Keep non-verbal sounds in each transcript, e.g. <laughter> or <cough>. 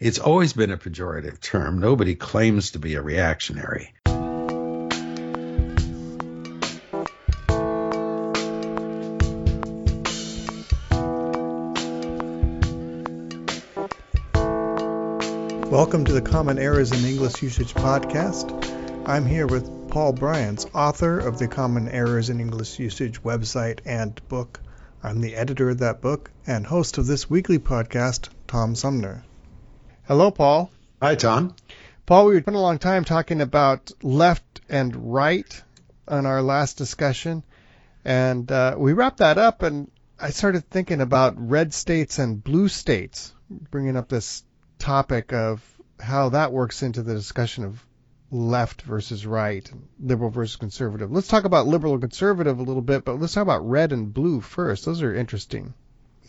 It's always been a pejorative term. Nobody claims to be a reactionary. Welcome to the Common Errors in English Usage podcast. I'm here with Paul Brians, author of the Common Errors in English Usage website and book. I'm the editor of that book and host of this weekly podcast, Tom Sumner. Hello, Paul. Hi, Tom. Paul, we spent a long time talking about left and right on our last discussion, and uh, we wrapped that up, and I started thinking about red states and blue states, bringing up this topic of how that works into the discussion of left versus right, liberal versus conservative. Let's talk about liberal and conservative a little bit, but let's talk about red and blue first. Those are interesting.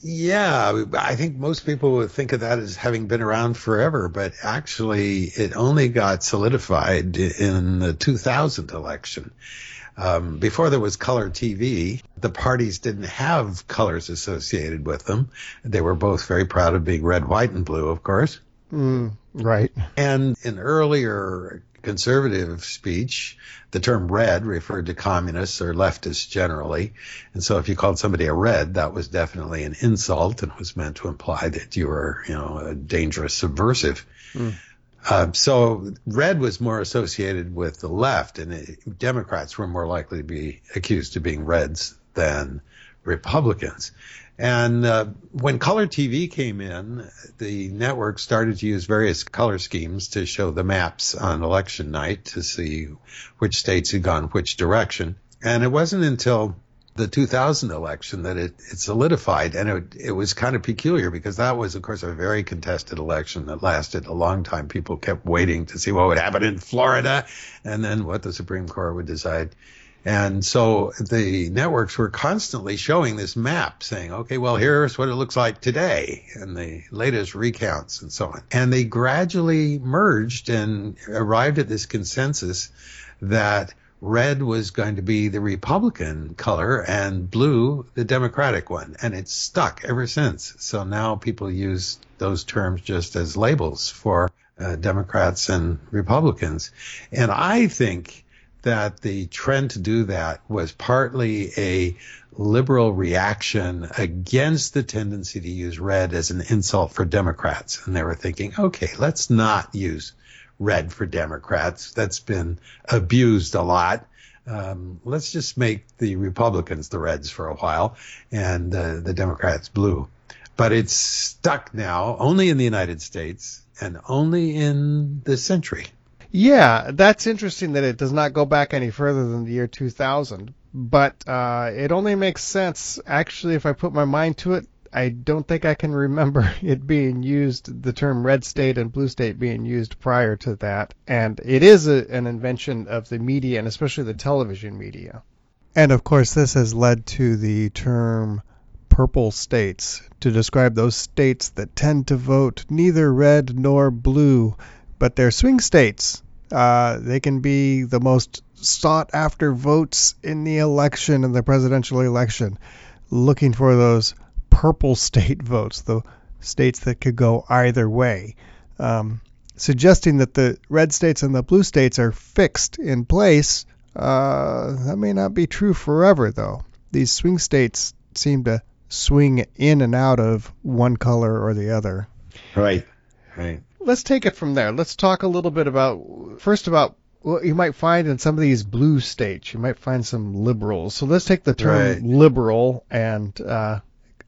Yeah, I think most people would think of that as having been around forever, but actually it only got solidified in the 2000 election. Um, before there was color TV, the parties didn't have colors associated with them. They were both very proud of being red, white, and blue, of course. Mm, right. And in earlier conservative speech, the term red referred to communists or leftists generally. And so if you called somebody a red, that was definitely an insult and was meant to imply that you were, you know, a dangerous subversive. Mm. Uh, so red was more associated with the left, and it, Democrats were more likely to be accused of being reds than Republicans. And uh, when color TV came in, the network started to use various color schemes to show the maps on election night to see which states had gone which direction. And it wasn't until the 2000 election that it, it solidified, and it, it was kind of peculiar because that was, of course, a very contested election that lasted a long time. People kept waiting to see what would happen in Florida, and then what the Supreme Court would decide. And so the networks were constantly showing this map saying, okay, well, here's what it looks like today and the latest recounts and so on. And they gradually merged and arrived at this consensus that red was going to be the Republican color and blue the Democratic one. And it's stuck ever since. So now people use those terms just as labels for uh, Democrats and Republicans. And I think that the trend to do that was partly a liberal reaction against the tendency to use red as an insult for Democrats. And they were thinking, okay, let's not use red for Democrats. That's been abused a lot. Um, let's just make the Republicans the Reds for a while and uh, the Democrats blue. But it's stuck now only in the United States and only in this century. Yeah, that's interesting that it does not go back any further than the year 2000. But uh, it only makes sense, actually, if I put my mind to it. I don't think I can remember <laughs> it being used, the term red state and blue state being used prior to that. And it is a, an invention of the media, and especially the television media. And of course, this has led to the term purple states to describe those states that tend to vote neither red nor blue but they're swing states. Uh, they can be the most sought after votes in the election, in the presidential election, looking for those purple <laughs> state votes, the states that could go either way. Um, suggesting that the red states and the blue states are fixed in place. Uh, that may not be true forever, though. These swing states seem to swing in and out of one color or the other. Right, right let's take it from there. Let's talk a little bit about first about what you might find in some of these blue states. You might find some liberals. So let's take the term right. liberal and uh,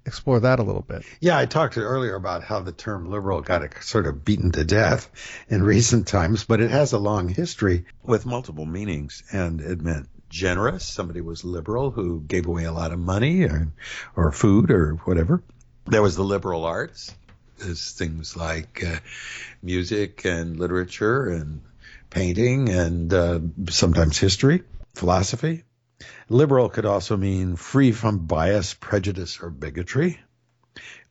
explore that a little bit. Yeah, I talked earlier about how the term liberal got sort of beaten to death in <laughs> recent times, but it has a long history with multiple meanings, and it meant generous. Somebody was liberal who gave away a lot of money or, or food or whatever. There was the liberal arts is things like uh, music and literature and painting and uh, sometimes history, philosophy. Liberal could also mean free from bias, prejudice, or bigotry.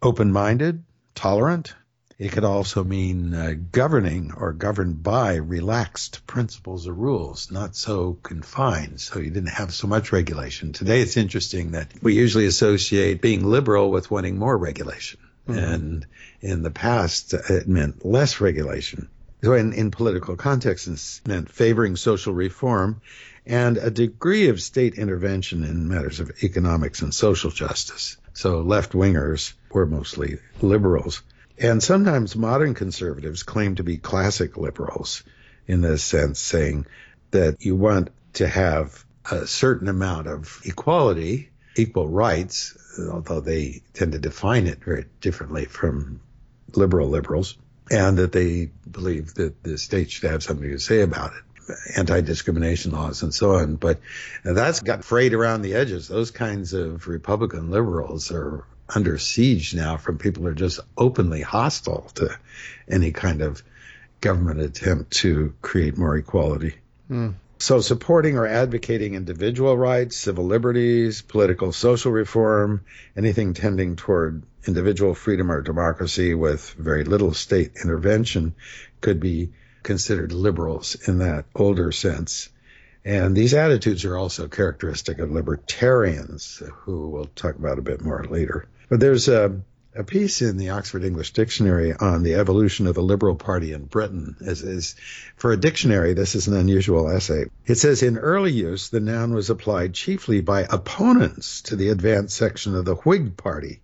Open minded, tolerant. It could also mean uh, governing or governed by relaxed principles or rules, not so confined, so you didn't have so much regulation. Today it's interesting that we usually associate being liberal with wanting more regulation. Mm-hmm. And in the past, it meant less regulation. So in, in political context, it meant favoring social reform and a degree of state intervention in matters of economics and social justice. So left wingers were mostly liberals. And sometimes modern conservatives claim to be classic liberals in this sense, saying that you want to have a certain amount of equality, equal rights, although they tend to define it very differently from liberal liberals, and that they believe that the state should have something to say about it anti-discrimination laws and so on. But that's got frayed around the edges. Those kinds of Republican liberals are under siege now from people who are just openly hostile to any kind of government attempt to create more equality. Mm. So supporting or advocating individual rights, civil liberties, political social reform, anything tending toward individual freedom or democracy with very little state intervention could be considered liberals in that older sense. And these attitudes are also characteristic of libertarians, who we'll talk about a bit more later. But there's a, a piece in the Oxford English Dictionary on the evolution of the Liberal Party in Britain. As, as for a dictionary, this is an unusual essay. It says in early use, the noun was applied chiefly by opponents to the advanced section of the Whig Party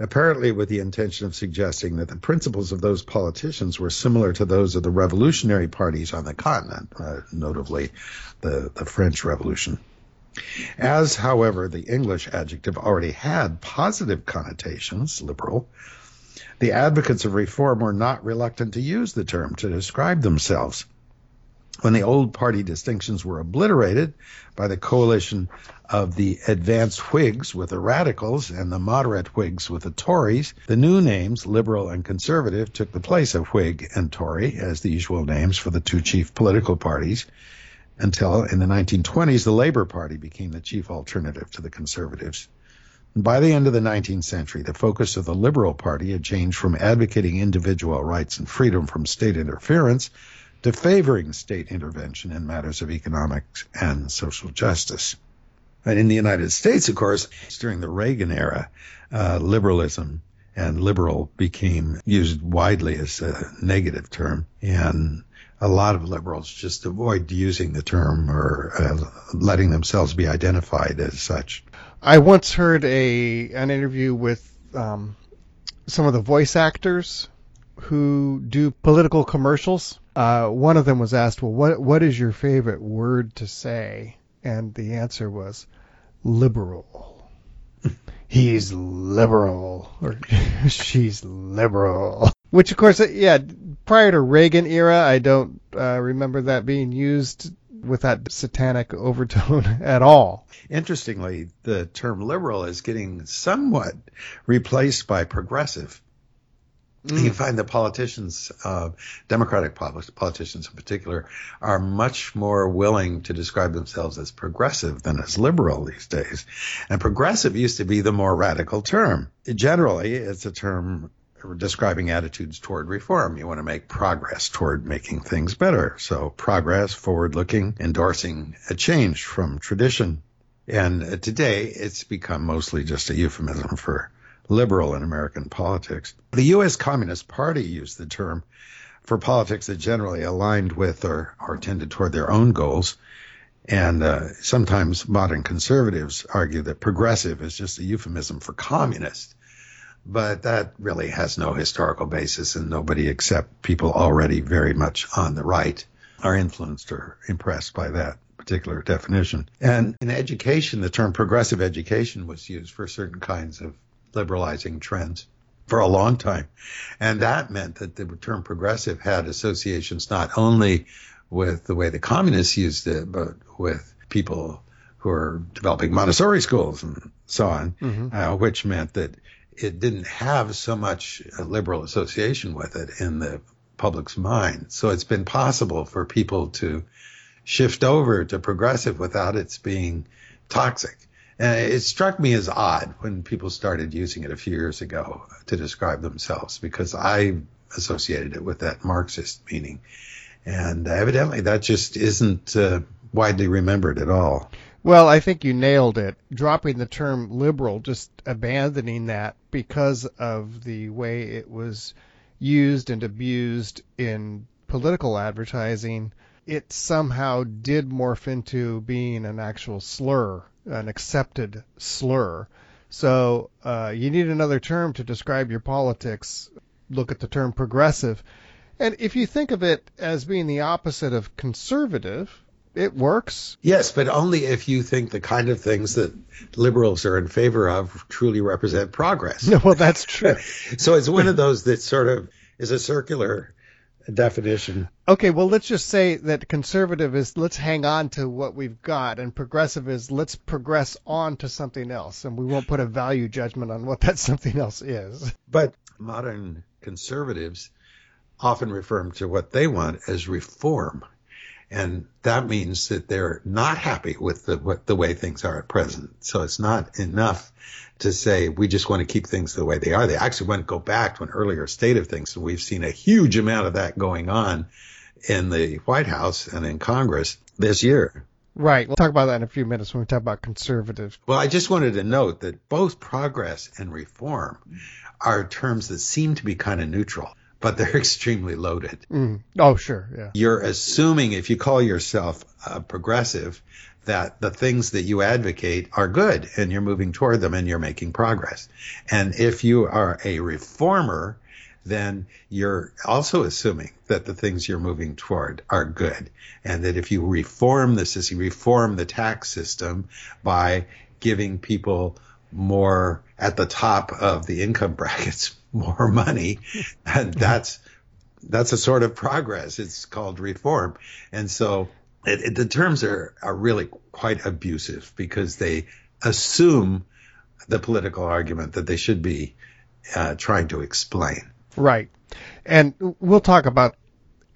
apparently with the intention of suggesting that the principles of those politicians were similar to those of the revolutionary parties on the continent, uh, notably the, the French Revolution. As, however, the English adjective already had positive connotations, liberal, the advocates of reform were not reluctant to use the term to describe themselves. When the old party distinctions were obliterated by the coalition of the advanced Whigs with the radicals and the moderate Whigs with the Tories, the new names, Liberal and Conservative, took the place of Whig and Tory as the usual names for the two chief political parties until in the 1920s the Labour Party became the chief alternative to the Conservatives. And by the end of the 19th century, the focus of the Liberal Party had changed from advocating individual rights and freedom from state interference to favoring state intervention in matters of economics and social justice. And in the United States, of course, during the Reagan era, uh, liberalism and liberal became used widely as a negative term. And a lot of liberals just avoid using the term or uh, letting themselves be identified as such. I once heard a an interview with um, some of the voice actors who do political commercials uh, one of them was asked, "Well, what what is your favorite word to say?" And the answer was liberal. <laughs> He's liberal, or <laughs> she's liberal. Which, of course, yeah, prior to Reagan era, I don't uh, remember that being used with that satanic overtone <laughs> at all. Interestingly, the term liberal is getting somewhat replaced by progressive. Mm. You find that politicians, uh, Democratic politicians in particular, are much more willing to describe themselves as progressive than as liberal these days. And progressive used to be the more radical term. Generally, it's a term describing attitudes toward reform. You want to make progress toward making things better. So progress, forward looking, endorsing a change from tradition. And today it's become mostly just a euphemism for liberal in American politics. The U.S. Communist Party used the term for politics that generally aligned with or, or tended toward their own goals. And uh, sometimes modern conservatives argue that progressive is just a euphemism for communist. But that really has no historical basis, and nobody except people already very much on the right are influenced or impressed by that particular definition. And in education, the term progressive education was used for certain kinds of liberalizing trends for a long time. And that meant that the term progressive had associations not only with the way the communists used it, but with people who are developing Montessori schools and so on, mm-hmm. uh, which meant that it didn't have so much liberal association with it in the public's mind. So it's been possible for people to shift over to progressive without its being toxic. And it struck me as odd when people started using it a few years ago to describe themselves because I associated it with that Marxist meaning. And evidently that just isn't uh, widely remembered at all. Well, I think you nailed it. Dropping the term liberal, just abandoning that because of the way it was used and abused in political advertising, it somehow did morph into being an actual slur, an accepted slur. So uh, you need another term to describe your politics. Look at the term progressive. And if you think of it as being the opposite of conservative, it works. Yes, but only if you think the kind of things that liberals are in favor of truly represent progress. No, <laughs> well, that's true. <laughs> so it's one of those that sort of is a circular definition. Okay, well, let's just say that conservative is let's hang on to what we've got, and progressive is let's progress on to something else, and we won't put a value judgment on what that <laughs> something else is. But modern conservatives often refer to what they want as reform. And that means that they're not happy with the, what, the way things are at present. So it's not enough to say we just want to keep things the way they are. They actually want to go back to an earlier state of things. So we've seen a huge amount of that going on in the White House and in Congress this year. Right. We'll talk about that in a few minutes when we talk about conservatives. Well, I just wanted to note that both progress and reform are terms that seem to be kind of neutral but they're <laughs> extremely loaded. Mm. Oh, sure. Yeah. You're assuming if you call yourself a progressive that the things that you advocate are good and you're moving toward them and you're making progress. And if you are a reformer, then you're also assuming that the things you're moving toward are good. And that if you reform the system, reform the tax system by giving people more at the top of the income brackets <laughs> more money, and that's that's a sort of progress. It's called reform, and so it, it, the terms are are really quite abusive because they assume the political argument that they should be uh, trying to explain. Right, and we'll talk about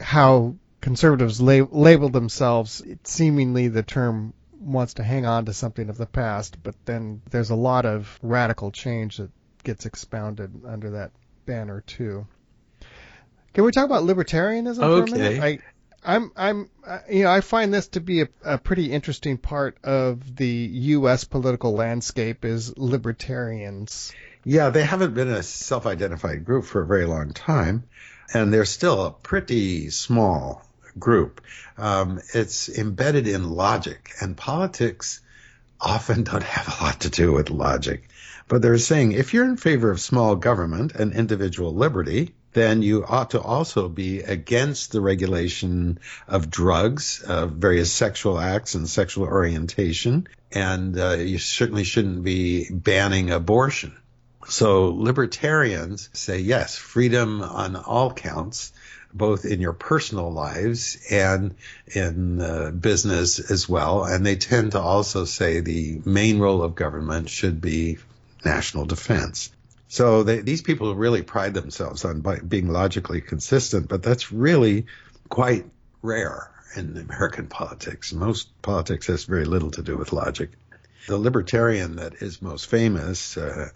how conservatives lab- label themselves. Seemingly, the term wants to hang on to something of the past, but then there's a lot of radical change that gets expounded under that banner too. Can we talk about libertarianism okay. for a minute? I, I'm, I'm, you know, I find this to be a, a, pretty interesting part of the U.S. political landscape is libertarians. Yeah, they haven't been a self-identified group for a very long time, and they're still a pretty small group. Um, it's embedded in logic, and politics often <laughs> don't have a lot to do with logic. But they're saying if you're in favor of small government and individual liberty, then you ought to also be against the regulation of drugs, of various sexual acts and sexual orientation, and uh, you certainly shouldn't be banning abortion. So libertarians say yes, freedom on all counts, both in your personal lives and in uh, business as well. And they tend to also say the main role of government should be national defense. So they, these people really pride themselves on being logically consistent, but that's really quite rare in American politics. Most politics has very little to do with logic. The libertarian that is most famous uh,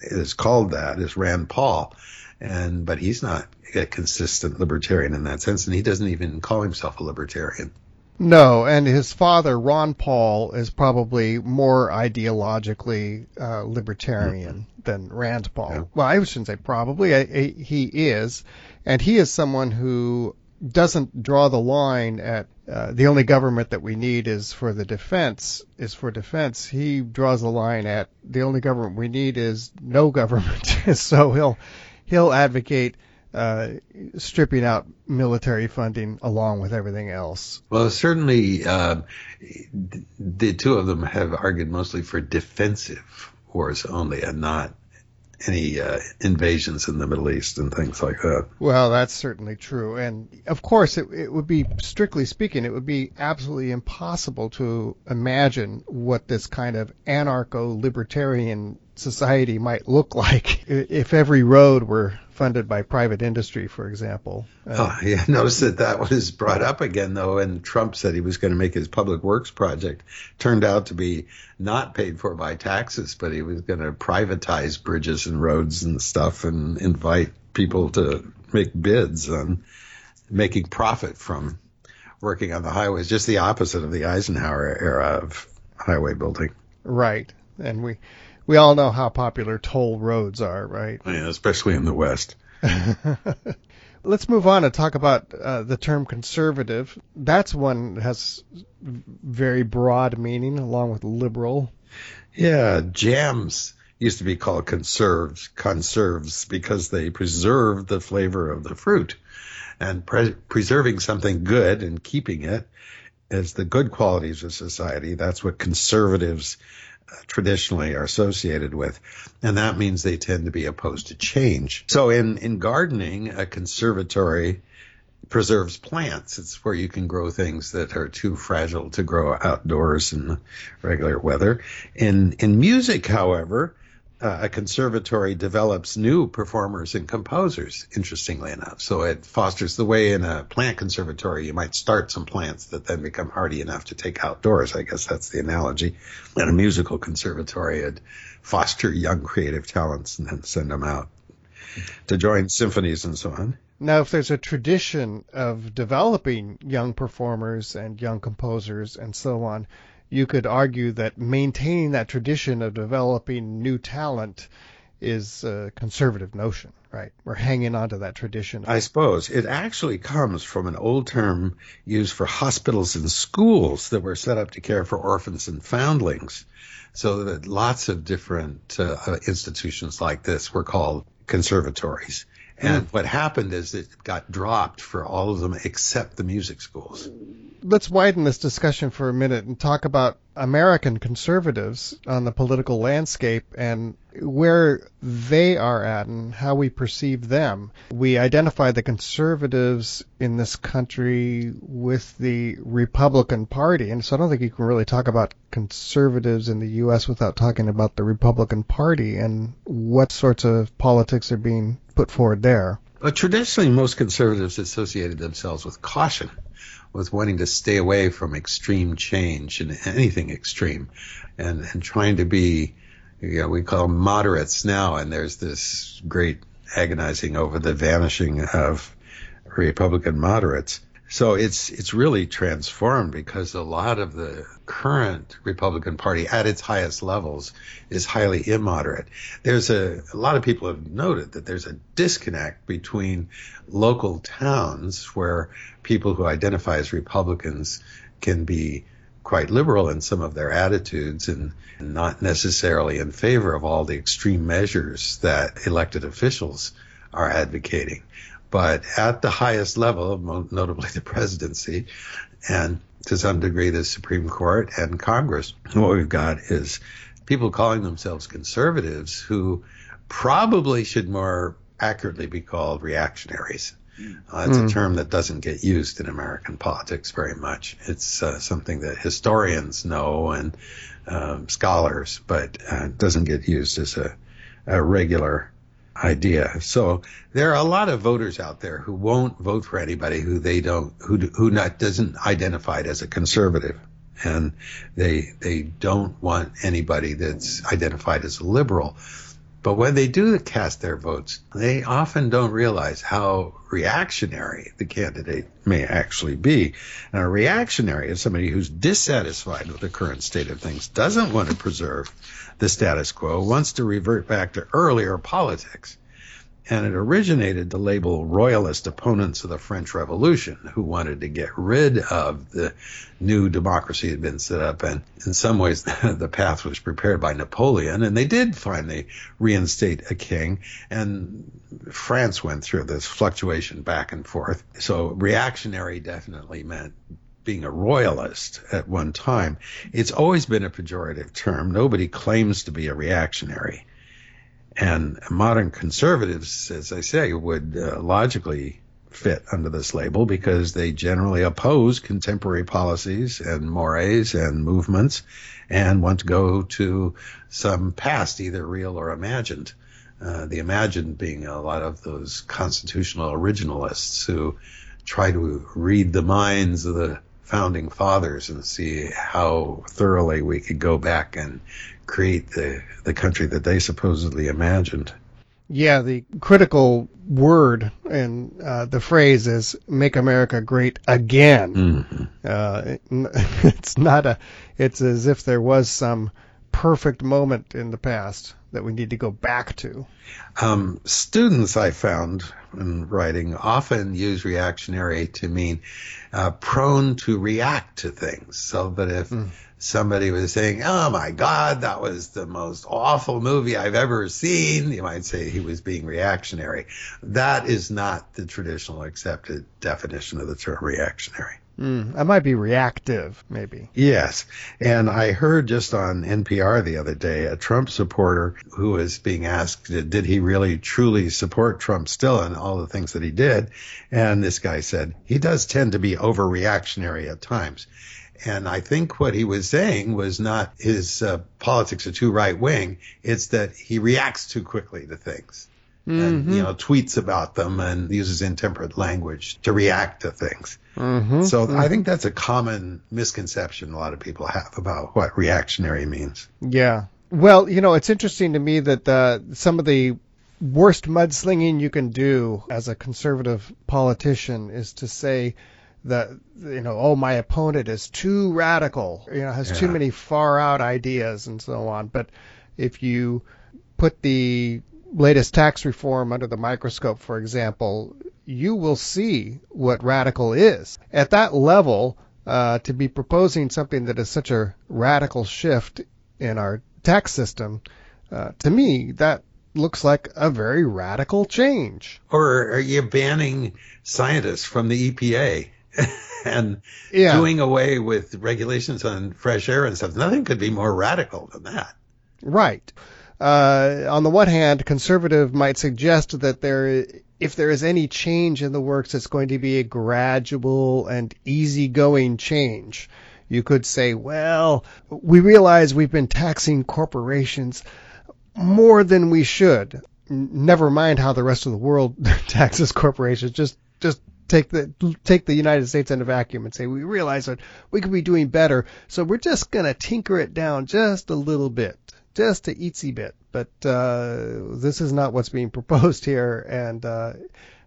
is called that is Rand Paul, and but he's not a consistent libertarian in that sense, and he doesn't even call himself a libertarian. No, and his father, Ron Paul, is probably more ideologically uh, libertarian mm-hmm. than Rand Paul. Yeah. Well, I shouldn't say probably. I, I, he is, and he is someone who doesn't draw the line at uh, the only government that we need is for the defense is for defense. He draws the line at the only government we need is no government. <laughs> so he'll he'll advocate uh, stripping out military funding along with everything else. Well, certainly uh, the two of them have argued mostly for defensive wars only and not any uh, invasions in the Middle East and things like that. Well, that's certainly true. And of course, it, it would be, strictly speaking, it would be absolutely impossible to imagine what this kind of anarcho libertarian society might look like <laughs> if every road were funded by private industry, for example. Uh, oh, yeah. <laughs> Notice that that was brought up again, though, and Trump said he was going to make his public works project. Turned out to be not paid for by taxes, but he was going to privatize bridges and roads and stuff and invite people to make bids on making profit from working on the highways. Just the opposite of the Eisenhower era of highway building. Right. And we We all know how popular toll roads are, right? Yeah, especially in the West. <laughs> Let's move on and talk about uh, the term conservative. That's one that has very broad meaning, along with liberal. Yeah, jams used to be called conserves, conserves because they preserve the flavor of the fruit. And pre- preserving something good and keeping it is the good qualities of society, that's what conservatives traditionally are associated with. And that means they tend to be opposed to change. So in, in gardening, a conservatory preserves plants. It's where you can grow things that are too fragile to grow outdoors in regular weather. In, in music, however, uh, a conservatory develops new performers and composers, interestingly enough. So it fosters the way in a plant conservatory, you might start some plants that then become hardy enough to take outdoors. I guess that's the analogy. And a musical conservatory, it'd foster young creative talents and then send them out to join symphonies and so on. Now, if there's a tradition of developing young performers and young composers and so on, you could argue that maintaining that tradition of developing new talent is a conservative notion, right? We're hanging on to that tradition. I suppose it actually comes from an old term used for hospitals and schools that were set up to care for orphans and foundlings. So that lots of different uh, institutions like this were called conservatories. And mm. what happened is it got dropped for all of them except the music schools let's widen this discussion for a minute and talk about American conservatives on the political landscape and where they are at and how we perceive them. We identify the conservatives in this country with the Republican Party, and so I don't think you can really talk about conservatives in the U.S. without talking about the Republican Party and what sorts of politics are being put forward there. But traditionally, most conservatives associated themselves with caution with wanting to stay away from extreme change and anything extreme and, and trying to be, you know, we call moderates now. And there's this great agonizing over the vanishing of Republican moderates. So it's it's really transformed because a lot of the current Republican Party at its highest levels is highly immoderate. There's a, a lot of people have noted that there's a disconnect between local towns where people who identify as Republicans can be quite liberal in some of their attitudes and not necessarily in favor of all the extreme measures that elected officials are advocating. But at the highest level, notably the presidency, and to some degree the Supreme Court and Congress, what we've got is people calling themselves conservatives who probably should more accurately be called reactionaries. Uh, it's mm. a term that doesn't get used in American politics very much. It's uh, something that historians know and um, scholars, but uh, doesn't get used as a, a regular idea. So there are a lot of voters out there who won't vote for anybody who they don't who who not doesn't identify as a conservative, and they they don't want anybody that's identified as a liberal. But when they do cast their votes, they often don't realize how reactionary the candidate may actually be. And a reactionary is somebody who's dissatisfied with the current state of things, doesn't want to preserve the status quo, wants to revert back to earlier politics and it originated to label royalist opponents of the French Revolution who wanted to get rid of the new democracy that had been set up. And in some ways, <laughs> the path was prepared by Napoleon, and they did finally reinstate a king. And France went through this fluctuation back and forth. So reactionary definitely meant being a royalist at one time. It's always been a pejorative term. Nobody claims to be a reactionary. And modern conservatives, as I say, would uh, logically fit under this label because they generally oppose contemporary policies and mores and movements and want to go to some past, either real or imagined. Uh, the imagined being a lot of those constitutional originalists who try to read the minds of the founding fathers and see how thoroughly we could go back and create the, the country that they supposedly imagined. Yeah, the critical word and uh, the phrase is "Make America Great Again." Mm-hmm. Uh, <laughs> it's not a. It's as if there was some perfect moment in the past that we need to go back to? Um, students, I found in writing, often use reactionary to mean uh, prone to react to things. So that if mm. somebody was saying, "Oh my God, that was the most awful movie I've ever seen," you might say he was being reactionary. That is not the traditional accepted definition of the term reactionary. Mm, I might be reactive, maybe. Yes. And I heard just on NPR the other day a Trump supporter who was being asked, did he really truly support Trump still and all the things that he did? And this guy said, he does tend to be overreactionary at times. And I think what he was saying was not his uh, politics are too right wing. It's that he reacts too quickly to things. Mm-hmm. And, you know, tweets about them and uses intemperate language to react to things. Mm-hmm. So mm-hmm. I think that's a common misconception a lot of people have about what reactionary means. Yeah. Well, you know, it's interesting to me that uh, some of the worst mudslinging you can do as a conservative politician is to say that you know, oh, my opponent is too radical, you know, has yeah. too many far out ideas and so on. But if you put the latest tax reform under the microscope, for example, you will see what radical is. At that level, uh, to be proposing something that is such a radical shift in our tax system, uh, to me, that looks like a very radical change. Or are you banning scientists from the EPA? <laughs> and yeah. doing away with regulations on fresh air and stuff. Nothing could be more radical than that. Right. Uh, on the one hand, conservative might suggest that there if there is any change in the works, it's going to be a gradual and easygoing change. You could say, well, we realize we've been taxing corporations more than we should. Never mind how the rest of the world <laughs> taxes corporations. Just, just take the take the United States in a vacuum and say we realize that we could be doing better, so we're just gonna tinker it down just a little bit just a itsy bit. But uh, this is not what's being <laughs> proposed here, and uh,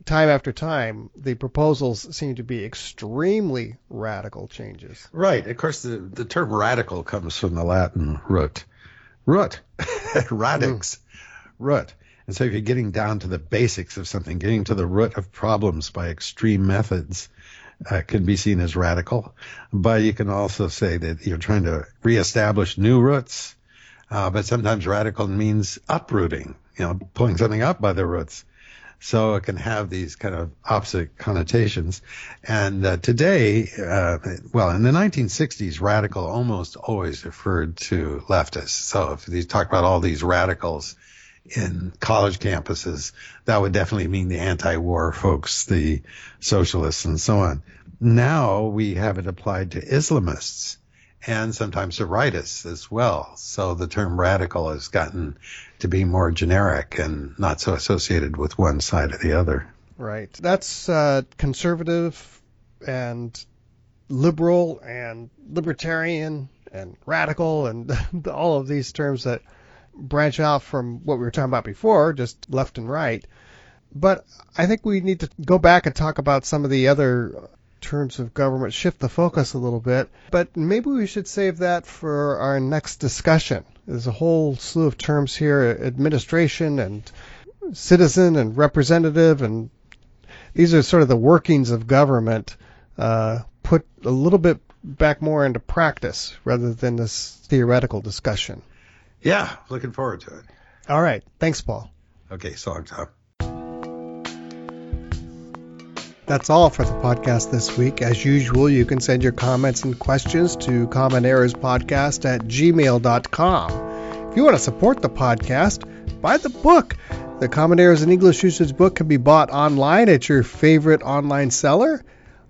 time after time, the proposals seem to be extremely radical changes. Right. Of course, the, the term radical comes from the Latin root. Root. <laughs> Radix. Mm. Root. And so if you're getting down to the basics of something, getting to the root of problems by extreme methods, uh, can be seen as radical. But you can also say that you're trying to reestablish new roots uh, but sometimes radical means uprooting, you know, pulling something up by the roots. So it can have these kind of opposite connotations. And uh, today, uh, well, in the 1960s, radical almost always referred to leftists. So if you talk about all these radicals in college campuses, that would definitely mean the anti-war folks, the socialists, and so on. Now we have it applied to Islamists and sometimes to rightists as well. So the term radical has gotten to be more generic and not so associated with one side or the other. Right. That's uh, conservative and liberal and libertarian and radical and <laughs> all of these terms that branch out from what we were talking about before, just left and right. But I think we need to go back and talk about some of the other terms of government, shift the focus a little bit. But maybe we should save that for our next discussion. There's a whole slew of terms here administration and citizen and representative, and these are sort of the workings of government uh, put a little bit back more into practice rather than this theoretical discussion. Yeah, looking forward to it. All right. Thanks, Paul. Okay, so long, Tom. That's all for the podcast this week. As usual, you can send your comments and questions to commonerrorspodcast at gmail.com. If you want to support the podcast, buy the book. The Common Errors in English Usage book can be bought online at your favorite online seller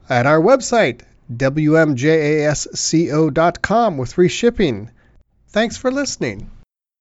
at our website, wmjasco.com, with free shipping. Thanks for listening.